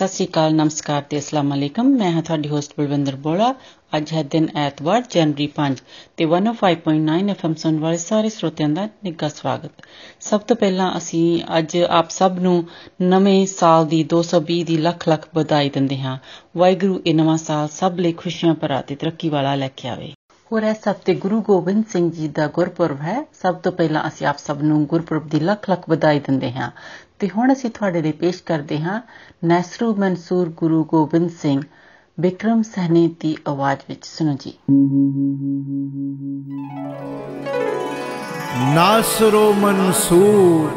ਸਤਿ ਸ੍ਰੀ ਅਕਾਲ, ਨਮਸਕਾਰ ਤੇ ਅਸਲਾਮ ਅਲੈਕਮ। ਮੈਂ ਹਾਂ ਤੁਹਾਡੀ ਹੋਸਟ ਬਲਵਿੰਦਰ ਬੋਲਾ ਅੱਜ ਹੈ ਦਿਨ ਐਤਵਾਰ, ਜਨਵਰੀ 5 ਤੇ 105.9 ਐਫਐਮ ਸੁਣ ਵਾਲੇ ਸਾਰੇ ਸਰੋਤਿਆਂ ਦਾ ਨਿੱਘਾ ਸਵਾਗਤ। ਸਭ ਤੋਂ ਪਹਿਲਾਂ ਅਸੀਂ ਅੱਜ ਆਪ ਸਭ ਨੂੰ ਨਵੇਂ ਸਾਲ ਦੀ 220 ਦੀ ਲੱਖ ਲੱਖ ਵਧਾਈ ਦਿੰਦੇ ਹਾਂ। ਵਾਹਿਗੁਰੂ ਇਹ ਨਵਾਂ ਸਾਲ ਸਭ ਲਈ ਖੁਸ਼ੀਆਂ ਭਰਾ ਤੇ ਤਰੱਕੀ ਵਾਲਾ ਲੈ ਕੇ ਆਵੇ। ਹੋਰ ਇਸ ਹਫ਼ਤੇ ਗੁਰੂ ਗੋਬਿੰਦ ਸਿੰਘ ਜੀ ਦਾ ਗੁਰਪੁਰਬ ਹੈ। ਸਭ ਤੋਂ ਪਹਿਲਾਂ ਅਸੀਂ ਆਪ ਸਭ ਨੂੰ ਗੁਰਪੁਰਬ ਦੀ ਲੱਖ ਲੱਖ ਵਧਾਈ ਦਿੰਦੇ ਹਾਂ। ਤੇ ਹੁਣ ਅਸੀਂ ਤੁਹਾਡੇ ਲਈ ਪੇਸ਼ ਕਰਦੇ ਹਾਂ ਨੈਸਰੂ ਮਨਸੂਰ ਗੁਰੂ ਗੋਬਿੰਦ ਸਿੰਘ ਬਿਕਰਮ ਸਹਨੀ ਦੀ ਆਵਾਜ਼ ਵਿੱਚ। ਸੁਣੋ ਜੀ। ਨਾਸਰੋ ਮਨਸੂਰ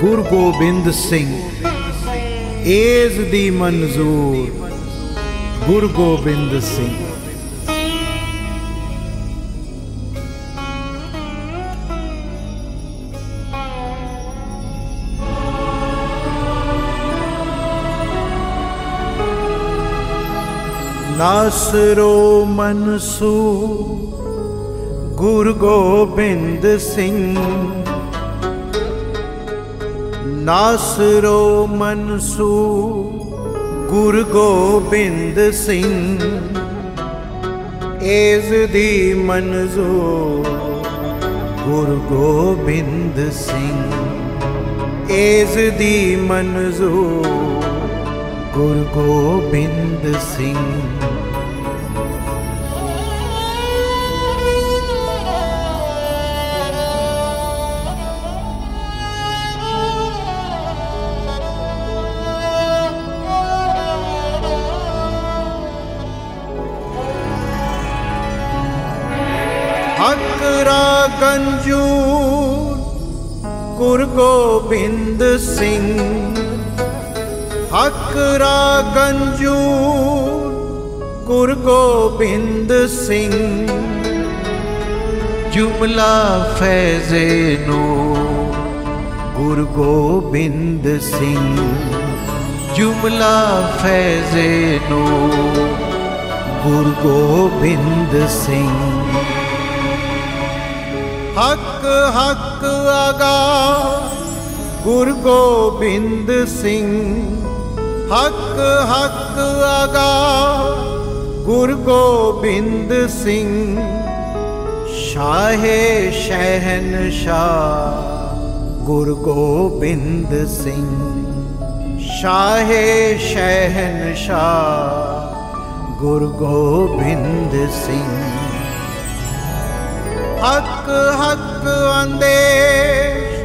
ਗੁਰੂ ਗੋਬਿੰਦ ਸਿੰਘ, ਏਜ਼ ਦੀ ਮਨਜ਼ੂਰ ਗੁਰੂ ਗੋਬਿੰਦ ਸਿੰਘ। ਨਾਸਰੋ ਮਨਸੂ, ਗੁਰ ਗੋਬਿੰਦ ਸਿੰਘ। ਨਾਸਰੋ ਮਨਸੂ, ਗੁਰ ਗੋਬਿੰਦ ਸਿੰਘ। ਏਜ਼ ਦੀ ਮਨਜ਼ੂਰ ਗੁਰ ਗੋਬਿੰਦ ਸਿੰਘ। ਏਜ਼ ਦੀ ਮਨਜ਼ੂਰ ਗੁਰ ਗੋਬਿੰਦ ਸਿੰਘ। ਹਕਰਾ ਗੰਜੂ ਗੁਰ ਗੋਬਿੰਦ ਸਿੰਘ। ਹਕਰਾ ਗੰਜੂਰ ਗੁਰ ਗੋਬਿੰਦ ਸਿੰਘ। ਜੁਮਲਾ ਫੈਜ਼ੇ ਨੂੰ ਗੁਰ ਗੋਬਿੰਦ ਸਿੰਘ। ਜੁਮਲਾ ਫੈਜ਼ੇ ਨੂੰ ਗੁਰ ਗੋਬਿੰਦ ਸਿੰਘ। ਹੱਕ ਹੱਕ ਆਗਾ ਗੁਰ ਗੋਬਿੰਦ ਸਿੰਘ। हक हक अगा गुरु गोबिंद सिंह, शाहे शहन शाह गुरु गोबिंद सिंह, शाहे शहन शाह गुरु गोबिंद सिंह। हक हक अंदेश,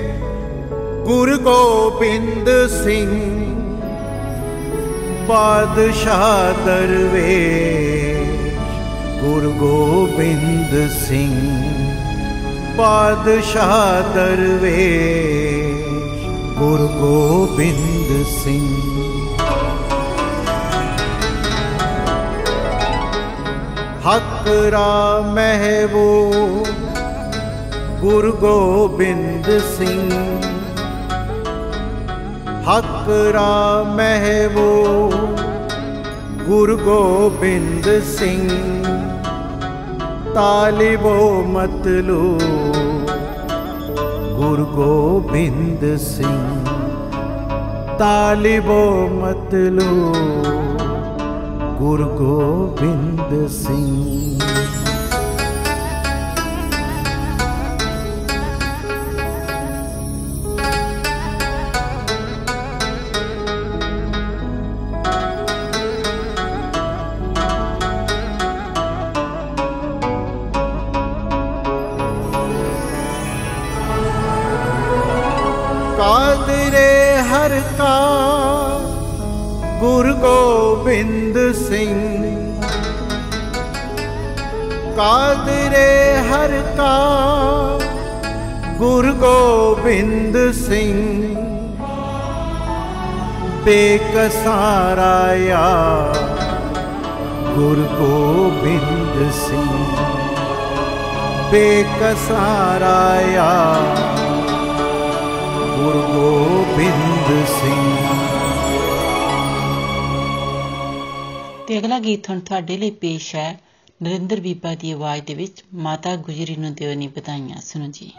गुरु गोबिंद सिंह। पादश दरवे गुरुगोबिन्द सिंह। पादश दरवे गुरुगोबिन्द सिंह। हकरा महबो गुरु गोबिंद सिंह। हक राम है वो, गुरु गोबिंद सिंह। तालिबो मतलो गुरु गोबिंद सिंह। तालिबो मतलो गुरु गोबिंद सिंह। गोविंद सिंह। कादरे हर का। गुरु गोविंद सिंह। बेकसाराया गुरु गोविंद सिंह। बेकसाराया गुरु गोविंद ਤੇ ਅਗਲਾ ਗੀਤ ਹੁਣ ਤੁਹਾਡੇ ਲਈ ਪੇਸ਼ ਹੈ। ਨਰਿੰਦਰ ਬੀਬਾ ਦੀ ਆਵਾਜ਼ ਦੇ ਵਿੱਚ ਮਾਤਾ ਗੁਜਰੀ ਨੂੰ ਦਿਓ ਨੀ ਵਧਾਈਆਂ। ਸੁਣੋ ਜੀ।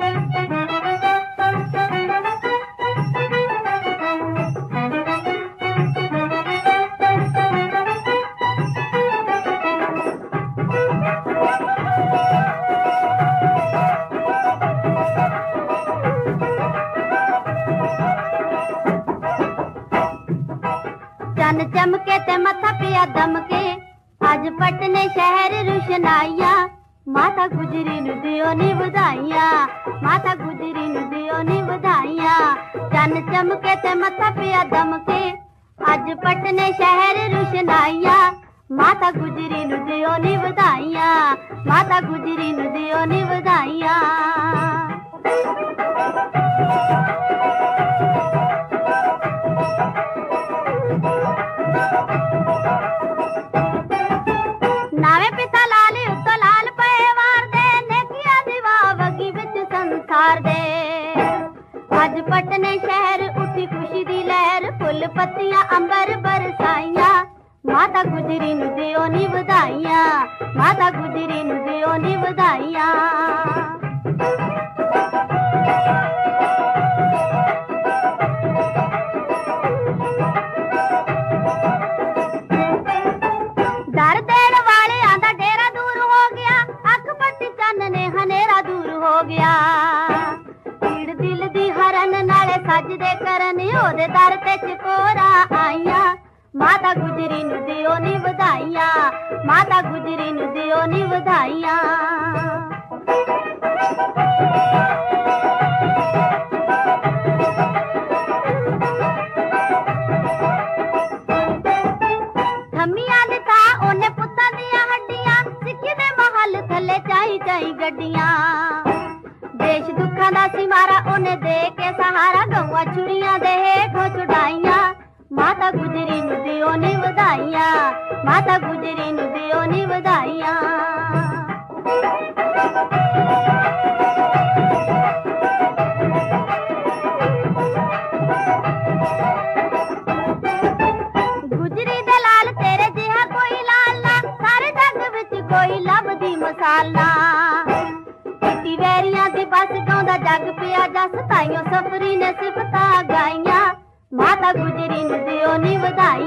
चमके आज पटने शहर रुशनाइया। माता गुजरी नु दियो नी बधाइया। माता गुजरी नु दियो नी बधाइया। चन चमके ते मथा पिया दमके आज पटने शहर रुशनाइया। माता गुजरी नु दियो नी बधाइया। माता गुजरी नु दियो नी बधाइया।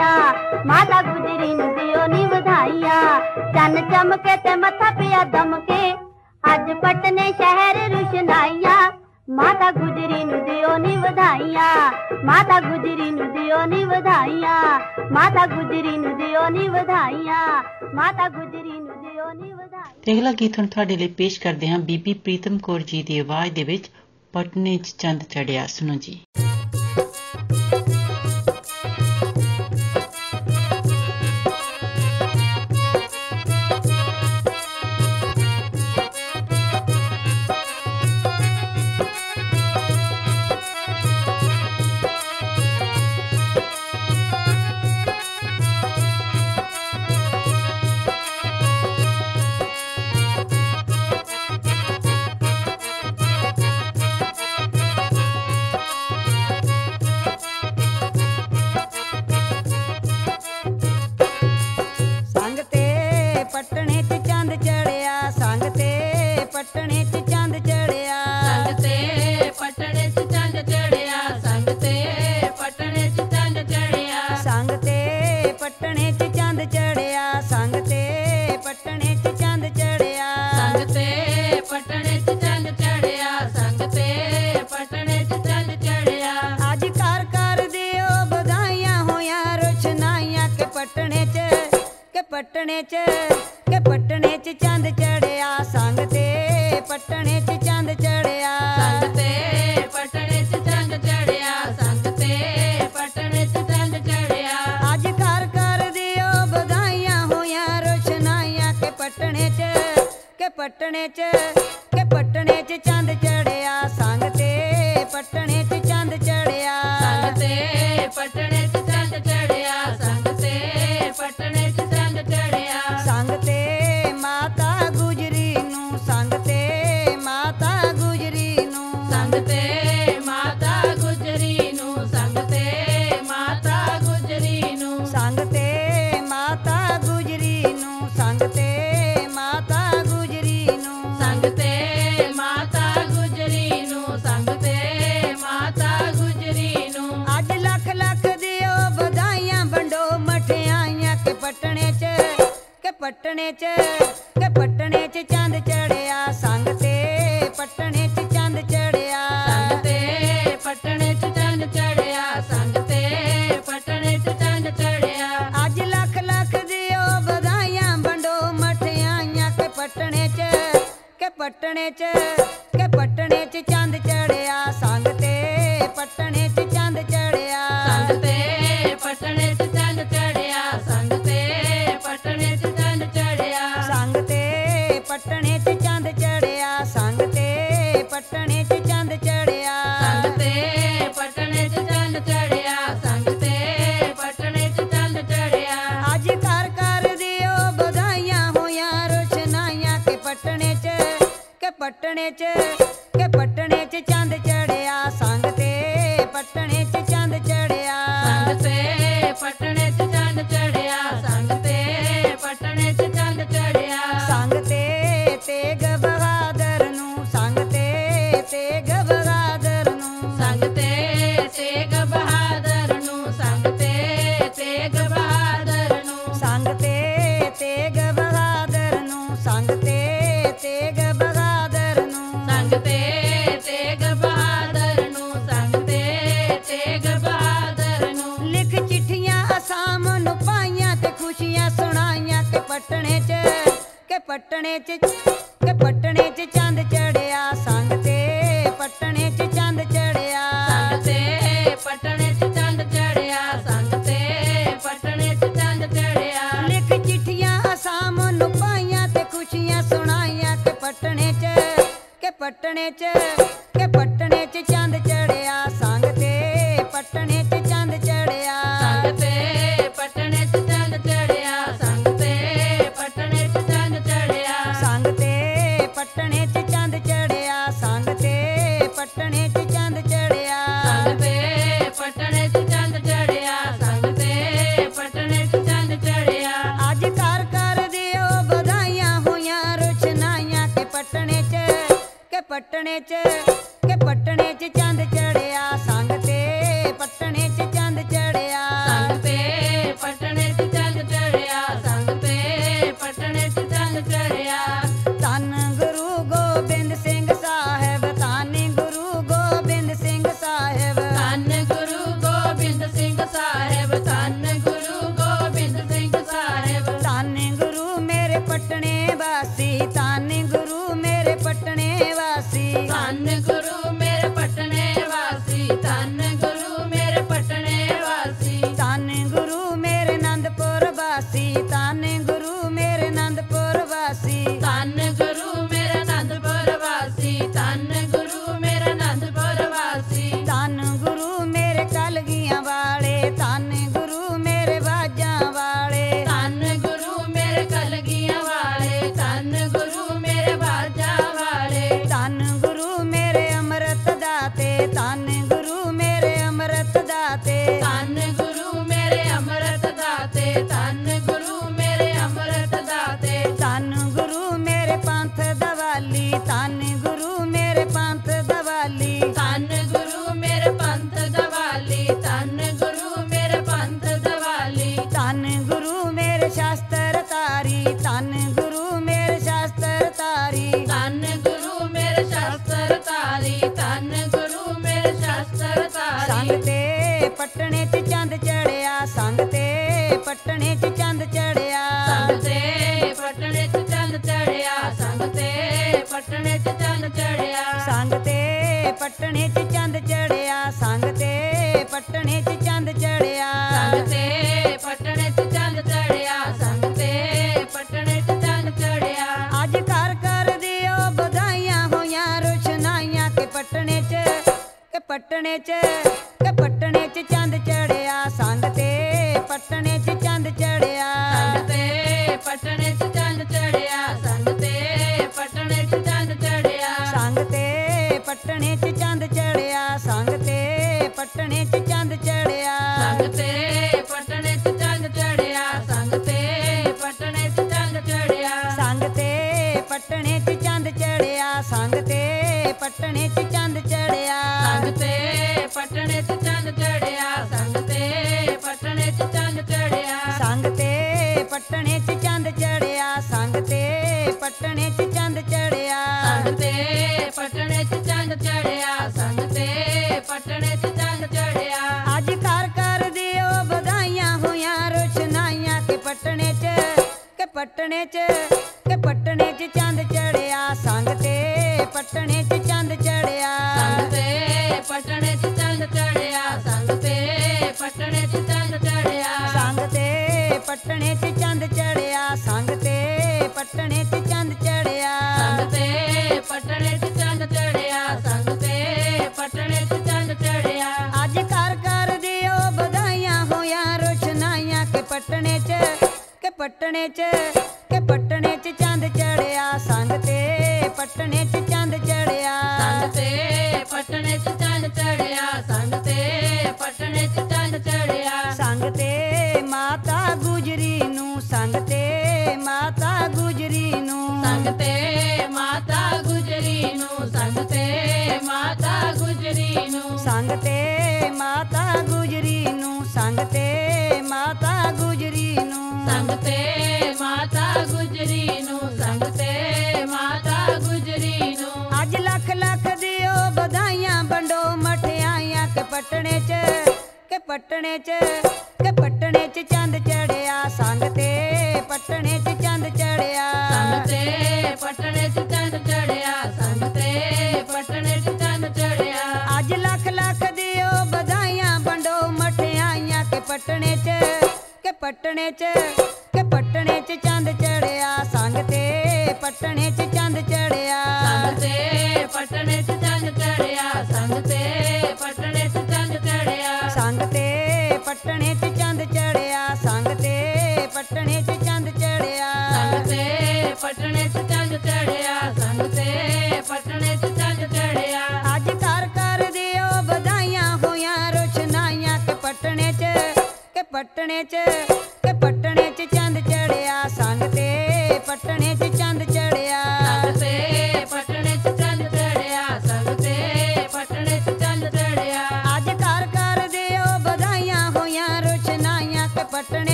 ਵਧਾਈਆ ਮਾਤਾ ਗੁਜਰੀ ਨੂੰ ਦਿਓ ਨੀ ਵਧਾਈਆ। ਚੰਨ ਚਮਕੇ ਤੇ ਮੱਥਾ ਪਿਆ ਦਮਕੇ। ਅੱਜ ਪਟਨੇ ਸ਼ਹਿਰ ਰੁਸ਼ਨਾਈਆ। ਮਾਤਾ ਗੁਜਰੀ ਨੂੰ ਦਿਓ ਨੀ ਵਧਾਈਆ। ਮਾਤਾ ਗੁਜਰੀ ਨੂੰ ਦਿਓ ਨੀ ਵਧਾਈਆ। ਮਾਤਾ ਗੁਜਰੀ ਨੂੰ ਦਿਓ ਨੀ ਵਧਾਈਆ। ਮਾਤਾ ਗੁਜਰੀ ਨੂੰ ਦਿਓ ਨੀ ਵਧਾਈਆ। ਤੇ ਅਗਲਾ ਗੀਤ ਹੁਣ ਤੁਹਾਡੇ ਲਈ ਪੇਸ਼ ਕਰਦੇ ਹਾਂ। ਬੀਬੀ ਪ੍ਰੀਤਮ ਕੌਰ ਜੀ ਦੀ ਆਵਾਜ਼ ਦੇ ਵਿੱਚ ਪਟਨੇ ਚ ਚੰਦ ਚੜਿਆ। ਸੁਣੋ ਜੀ।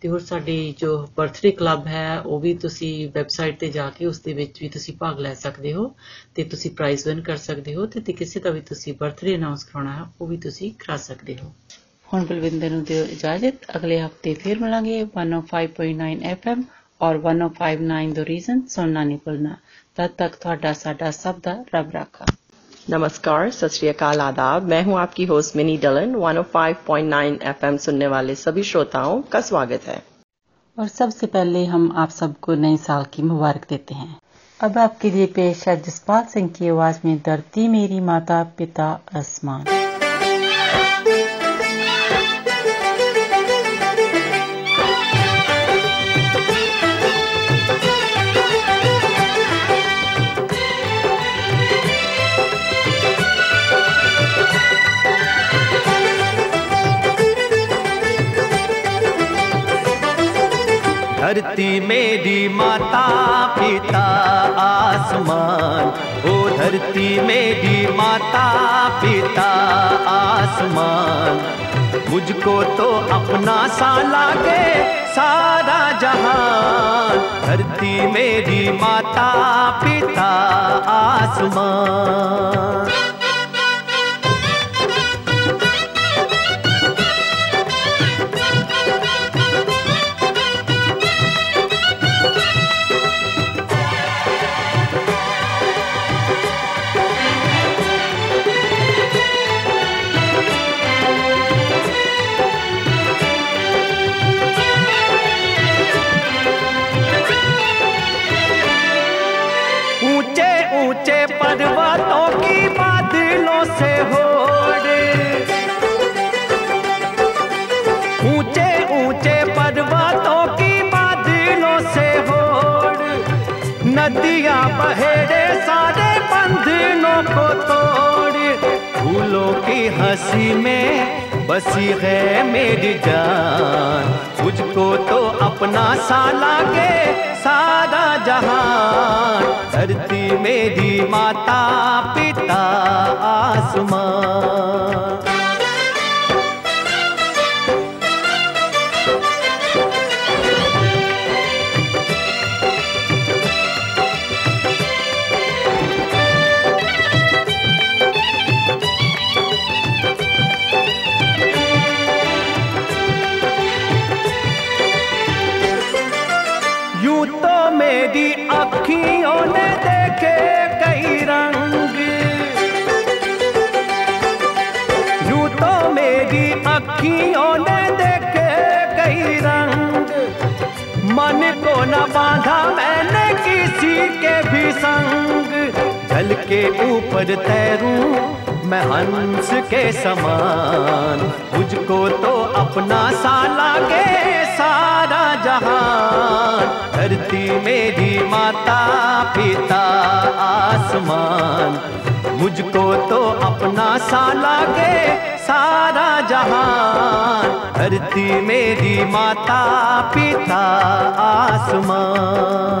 ਤੇ ਹੋਰ ਸਾਡੀ ਜੋ ਬਰਥਡੇ ਕਲੱਬ ਹੈ, ਉਹ ਵੀ ਤੁਸੀਂ ਵੈਬਸਾਈਟ ਤੇ ਜਾ ਕੇ ਉਸ ਦੇ ਵਿੱਚ ਵੀ ਤੁਸੀਂ ਭਾਗ ਲੈ ਸਕਦੇ ਹੋ ਤੇ ਤੁਸੀਂ ਪ੍ਰਾਈਜ਼ ਵਿਨ ਕਰ ਸਕਦੇ ਹੋ ਤੇ ਤੇ ਕਿਸੇ ਦਾ ਵੀ ਤੁਸੀਂ ਬਰਥਡੇ ਅਨਾਉਂਸ ਕਰਾਉਣਾ ਹੈ, ਉਹ ਵੀ ਤੁਸੀਂ ਕਰਾ ਸਕਦੇ ਹੋ। ਹੁਣ ਬਲਵਿੰਦਰ ਨੂੰ ਦਿਓ ਇਜਾਜ਼ਤ। ਅਗਲੇ ਹਫ਼ਤੇ ਫਿਰ ਮਿਲਾਂਗੇ 105.9 FM ਔਰ 1059 ਦ ਰੀਜ਼ਨ ਸੁਣਨਾ ਨਹੀਂ ਭੁੱਲਣਾ ਤਦ ਤੱਕ ਤੁਹਾਡਾ, ਸਾਡਾ ਸਭ ਦਾ ਰੱਬ ਰਾਖਾ। नमस्कार, सत आदाब। मैं हूँ आपकी होस्ट मिनी डलन। 105.9 एफएम सुनने वाले सभी श्रोताओं का स्वागत है। और सबसे पहले हम आप सबको नए साल की मुबारक देते हैं। अब आपके लिए पेश है जसपाल सिंह की आवाज़ में धरती मेरी माता पिता आसमान धरती मेरी माता पिता आसमान। ओ धरती मेरी माता पिता आसमान। मुझको तो अपना सा लागे सारा जहान। धरती मेरी माता पिता आसमान। को तोड़, फूलों की हँसी में बसी है मेरी जान। मुझको तो अपना सा लागे सारा जहान। धरती मेरी माता पिता आसमान। समान। मुझको तो अपना सा लागे सारा जहान। धरती मेरी माता पिता आसमान। मुझको तो अपना सा लागे सारा जहान। धरती मेरी माता पिता आसमान।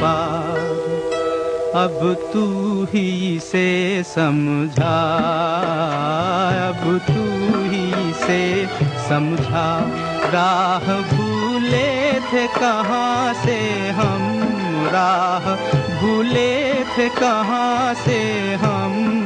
पार अब तू ही से समझा, अब तू ही से समझा, राह भूले थे कहाँ से हम, राह भूले थे कहाँ से हम।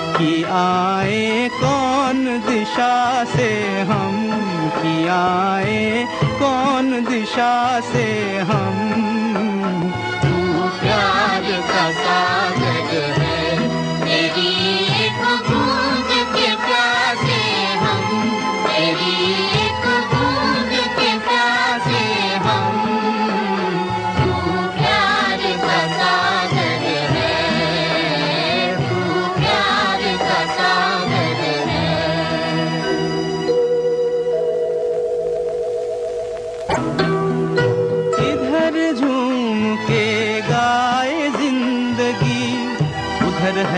कि आए कौन दिशा से हम कि आए कौन दिशा से हम? प्यार का सागर है तेरी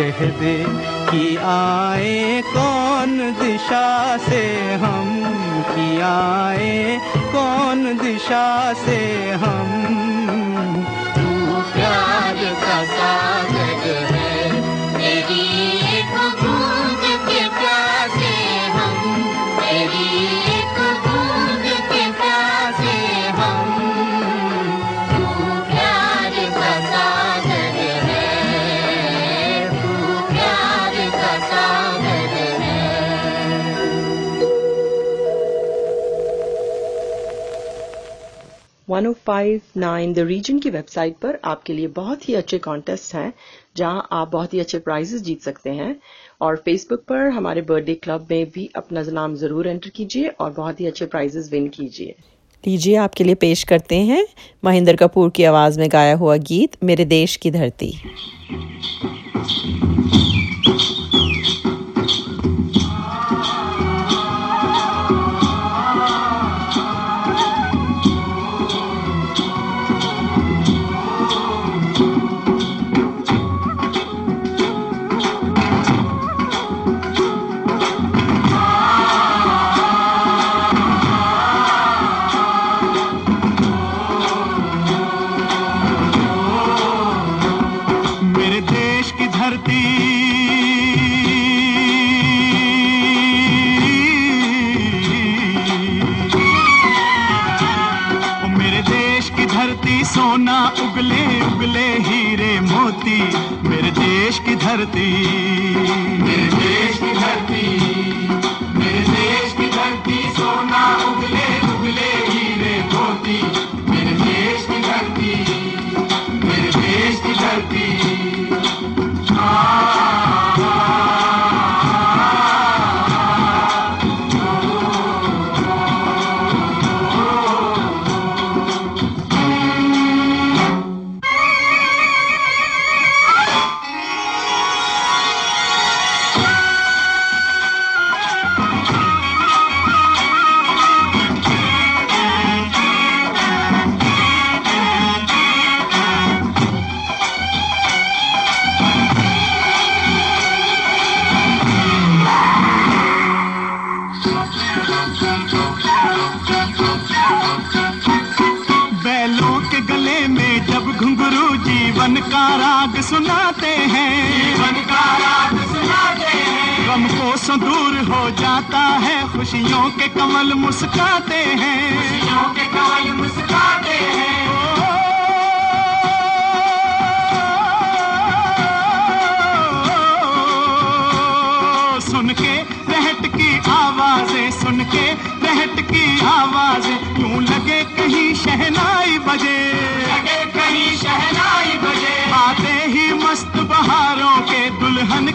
कह दे कि आए कौन दिशा से हम? कि आए कौन दिशा से हम? तू प्यार का सागर है। 1059 द रीजन की वेबसाइट पर आपके लिए बहुत ही अच्छे कॉन्टेस्ट हैं, जहाँ आप बहुत ही अच्छे प्राइजेस जीत सकते हैं। और फेसबुक पर हमारे बर्थडे क्लब में भी अपना नाम ज़रूर एंटर कीजिए और बहुत ही अच्छे प्राइजेस विन कीजिए। लीजिए, आपके लिए पेश करते हैं महेंद्र कपूर की आवाज़ में गाया हुआ गीत, मेरे देश की धरती।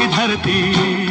की धरती।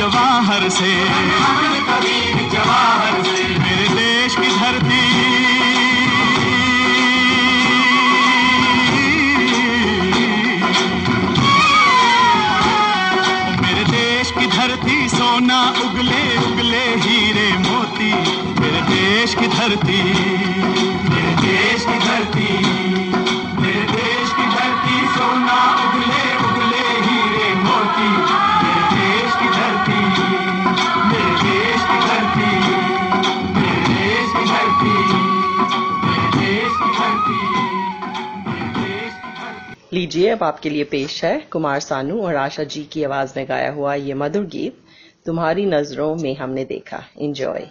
जवाहर से। जवाहर से मेरे देश की धरती। मेरे देश की धरती, सोना उगले उगले हीरे मोती। मेरे देश की धरती। मेरे देश की धरती। लीजिए अब आपके लिए पेश है कुमार सानू और आशा जी की आवाज़ में गाया हुआ ये मधुर गीत, तुम्हारी नज़रों में हमने देखा। एंजॉय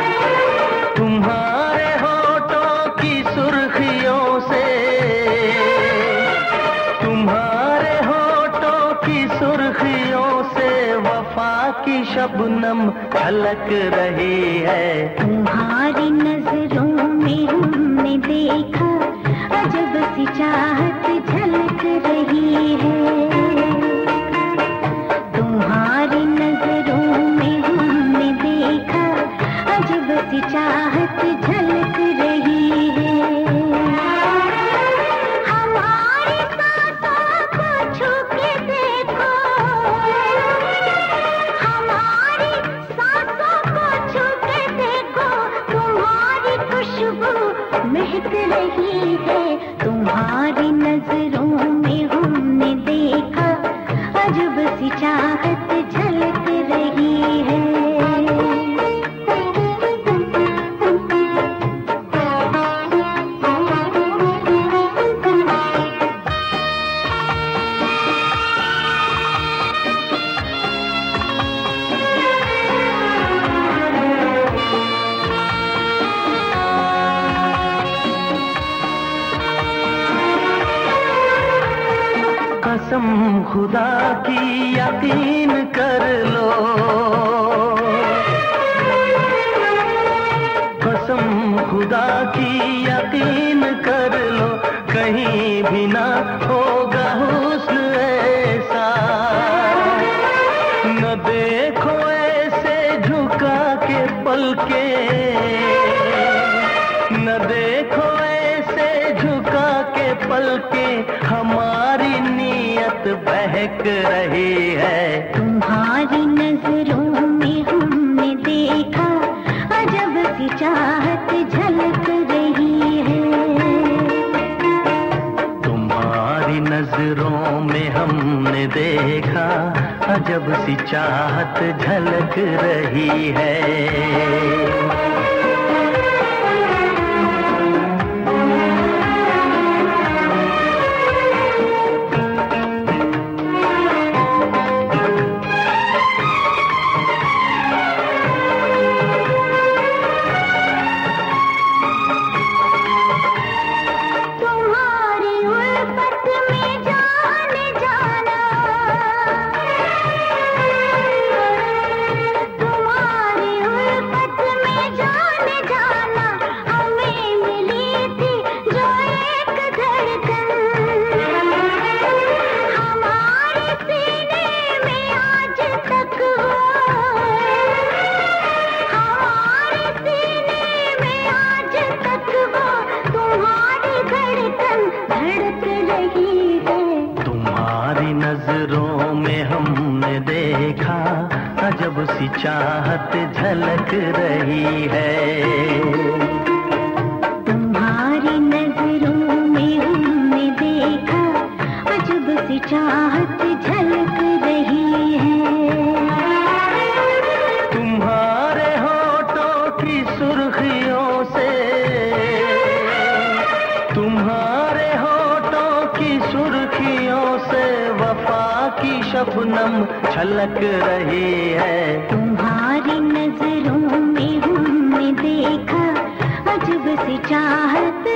शबनम झलक रही है। तुम्हारी नज़रों में हमने देखा अजब सी चाहत पल के हमारी नीयत बहक रही है। तुम्हारी नज़रों में हमने देखा अजब सी चाहत झलक रही है। तुम्हारी नज़रों में हमने देखा अजब सी चाहत झलक रही है। की शबनम छलक रही है। तुम्हारी नज़रों में हमने देखा अजब सी चाहत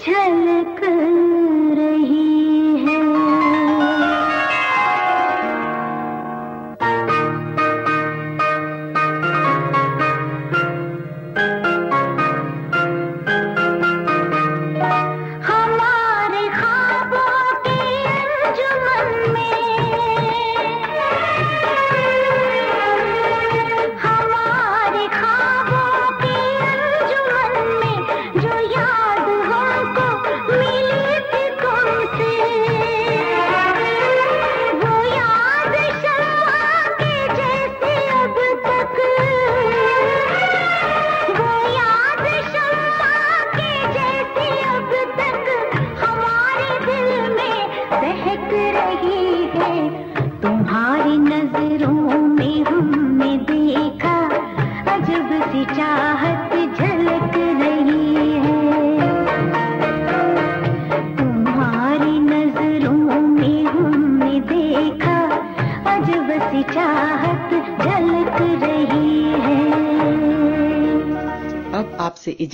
झलक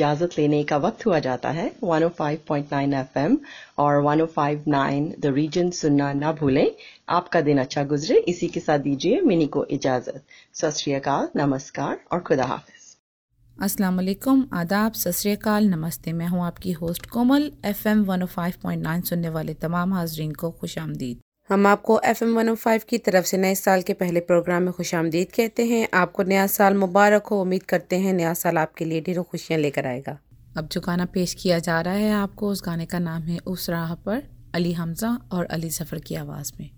इजाज़त लेने का वक्त हुआ जाता है। 105.9 एफएम और 105.9 द रीजन सुनना ना भूलें। आपका दिन अच्छा गुजरे। इसी के साथ दीजिए मिनी को इजाज़त। सत नमस्कार और खुदा हाफिज। अस्सलाम वालेकुम। आदाब। सत नमस्ते। मैं हूँ आपकी होस्ट कोमल। एफएम 105.9 सुनने वाले तमाम हाजरीन को खुश आमदीद। हम आपको एफ़ एम वन फाइव की तरफ़ से नए साल के पहले प्रोग्राम में खुश आमदीद कहते हैं। आपको नया साल मुबारक हो। उम्मीद करते हैं नया साल आपके लिए ढेरों खुशियाँ लेकर आएगा। अब जो गाना पेश किया जा रहा है आपको, उस गाने का नाम है उस राह पर अली हमजा और अली सफ़र की आवाज़ में।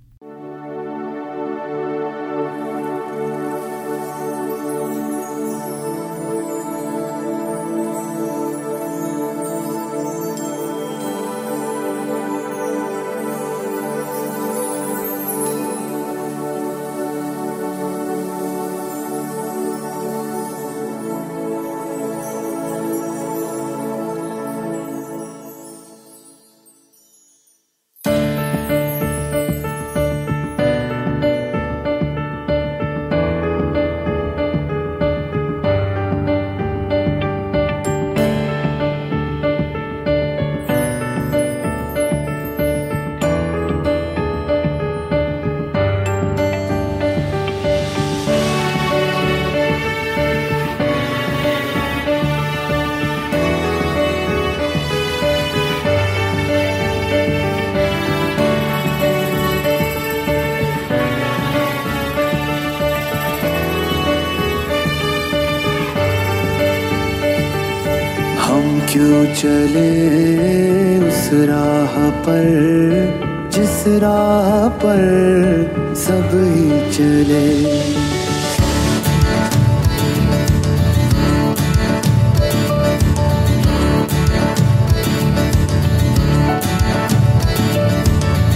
राह पर सब ही चले।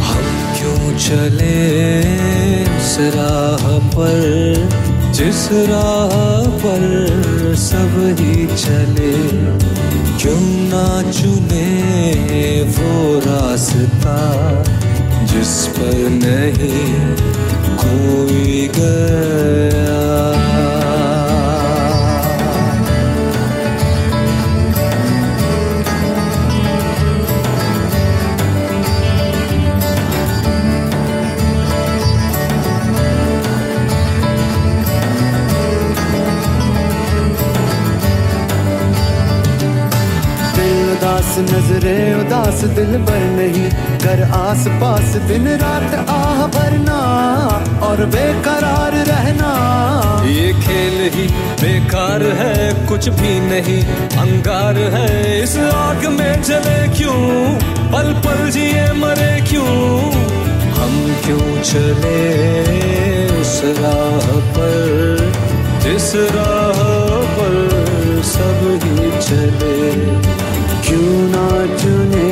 हम क्यों चले उस राह पर? जिस राह जिस पर नहीं कोई गया। नजरे उदास दिल दिन रात आह भरना और बेकरार रहना। ये खेल ही बेकार है, कुछ भी नहीं, अंगार है। इस आग में जले क्यों? पल पल जिए मरे क्यों? हम क्यों चले उस राह पर? जिस राह पर सब ही चले, क्यों ना चुने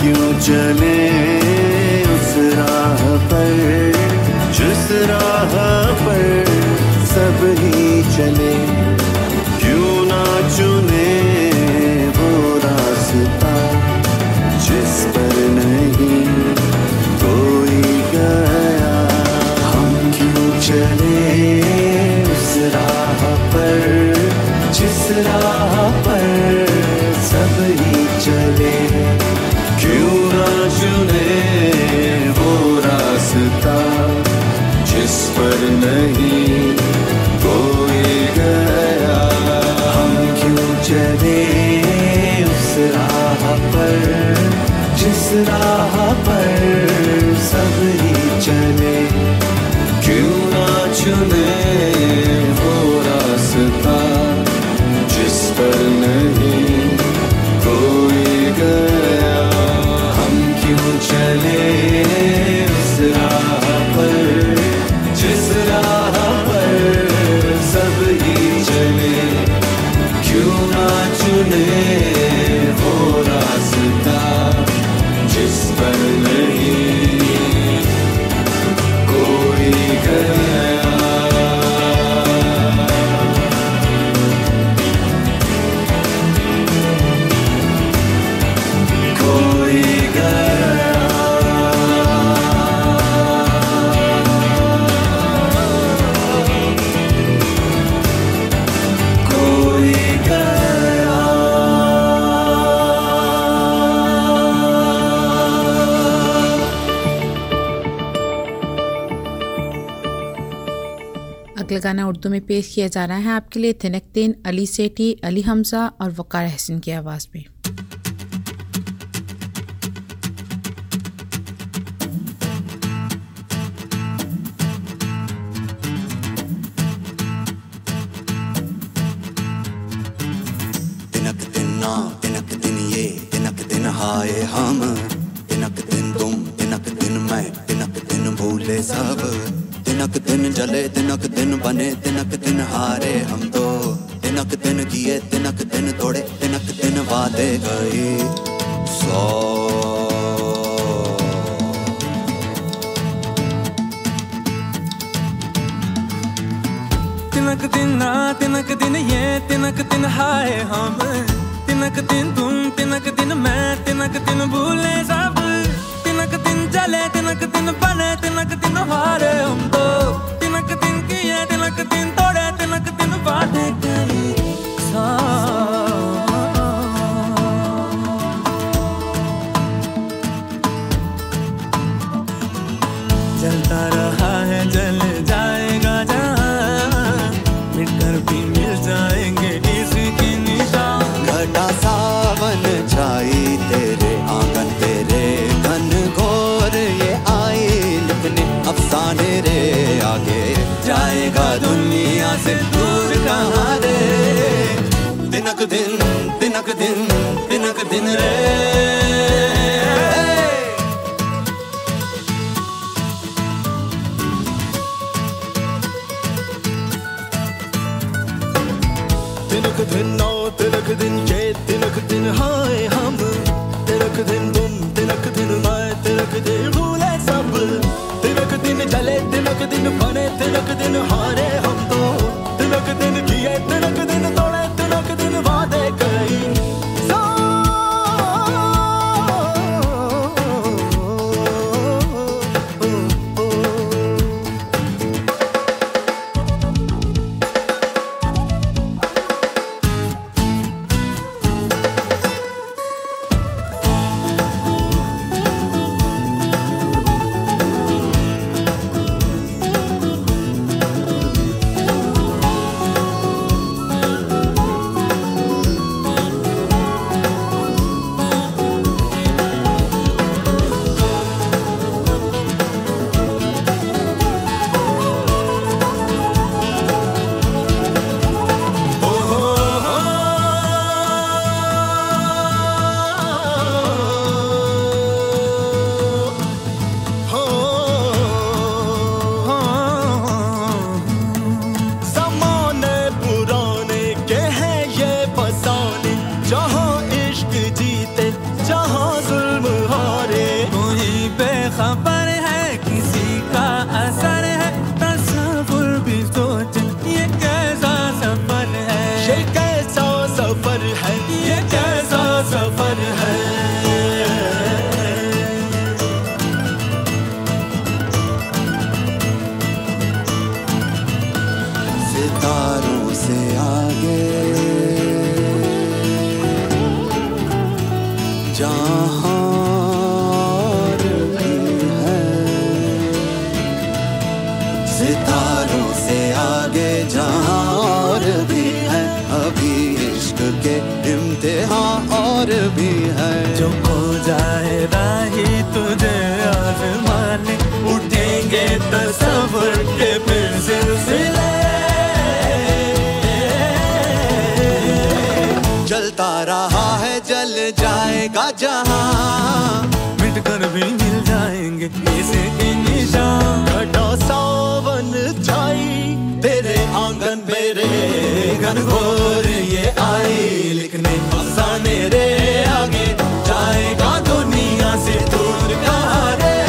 क्यों चले उस राह पर? जिस राह पर सब ही चले, क्यों ना चुने वो रास्ता जिस पर नहीं कोई गया? हम क्यों चले उस राह पर? जिस राह अगला गाना उर्दू में पेश किया जा रहा है। आपके लिए थिनकतीन, अली सेठी, अली हमजा और वकार हसन की आवाज़ में। सितारों से आगे जहाँ भी है, अभी इश्क के इम्तिहान और भी है। जो हो जाए राही तुझे आजमाने, उठेंगे तो तस्वर के फिर चलता रहा है, जल जाएगा जहाँ। भी मिल जाएँगे। इसे के सावन छाई तेरे आँगन मेरे घन घोर ये आई। लिखने फसाने रे आगे। जाएगा दुनिया से दूर का रे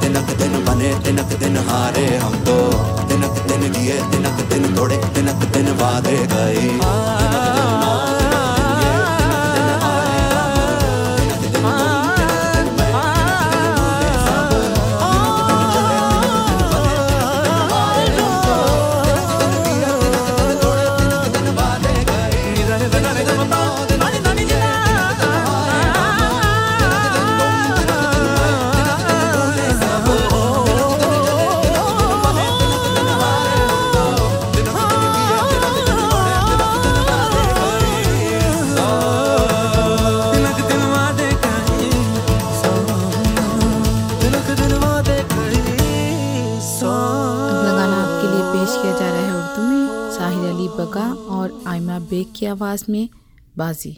तिनक दिन बने तिनक दिन हारे हम तो तिनक दिन दिए तिनक दिन तोड़े तिनक दिन वादे गए बेग की आवाज़ में बाजी।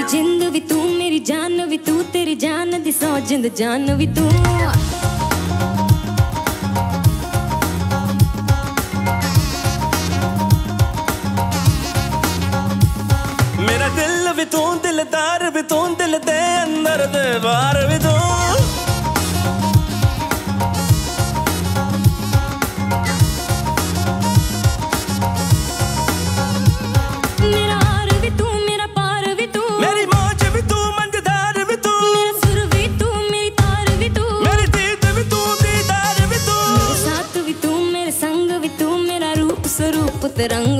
ਮੇਰੀ ਜਿੰਦ ਵੀ ਤੂੰ ਮੇਰੀ ਜਾਨ ਵੀ ਤੂੰ ਤੇਰੀ ਜਾਨ ਦੀ ਸੌ ਜਿੰਦ ਜਾਨ ਵੀ ਤੂੰ ਮੇਰਾ ਦਿਲ ਵੀ ਤੂੰ ਦਿਲਦਾਰ ਵੀ ਤੂੰ ਦਿਲ ਦੇ ਅੰਦਰ ਤੇ ਬਾਹਰ ਵੀ ਤੂੰ तिरंगा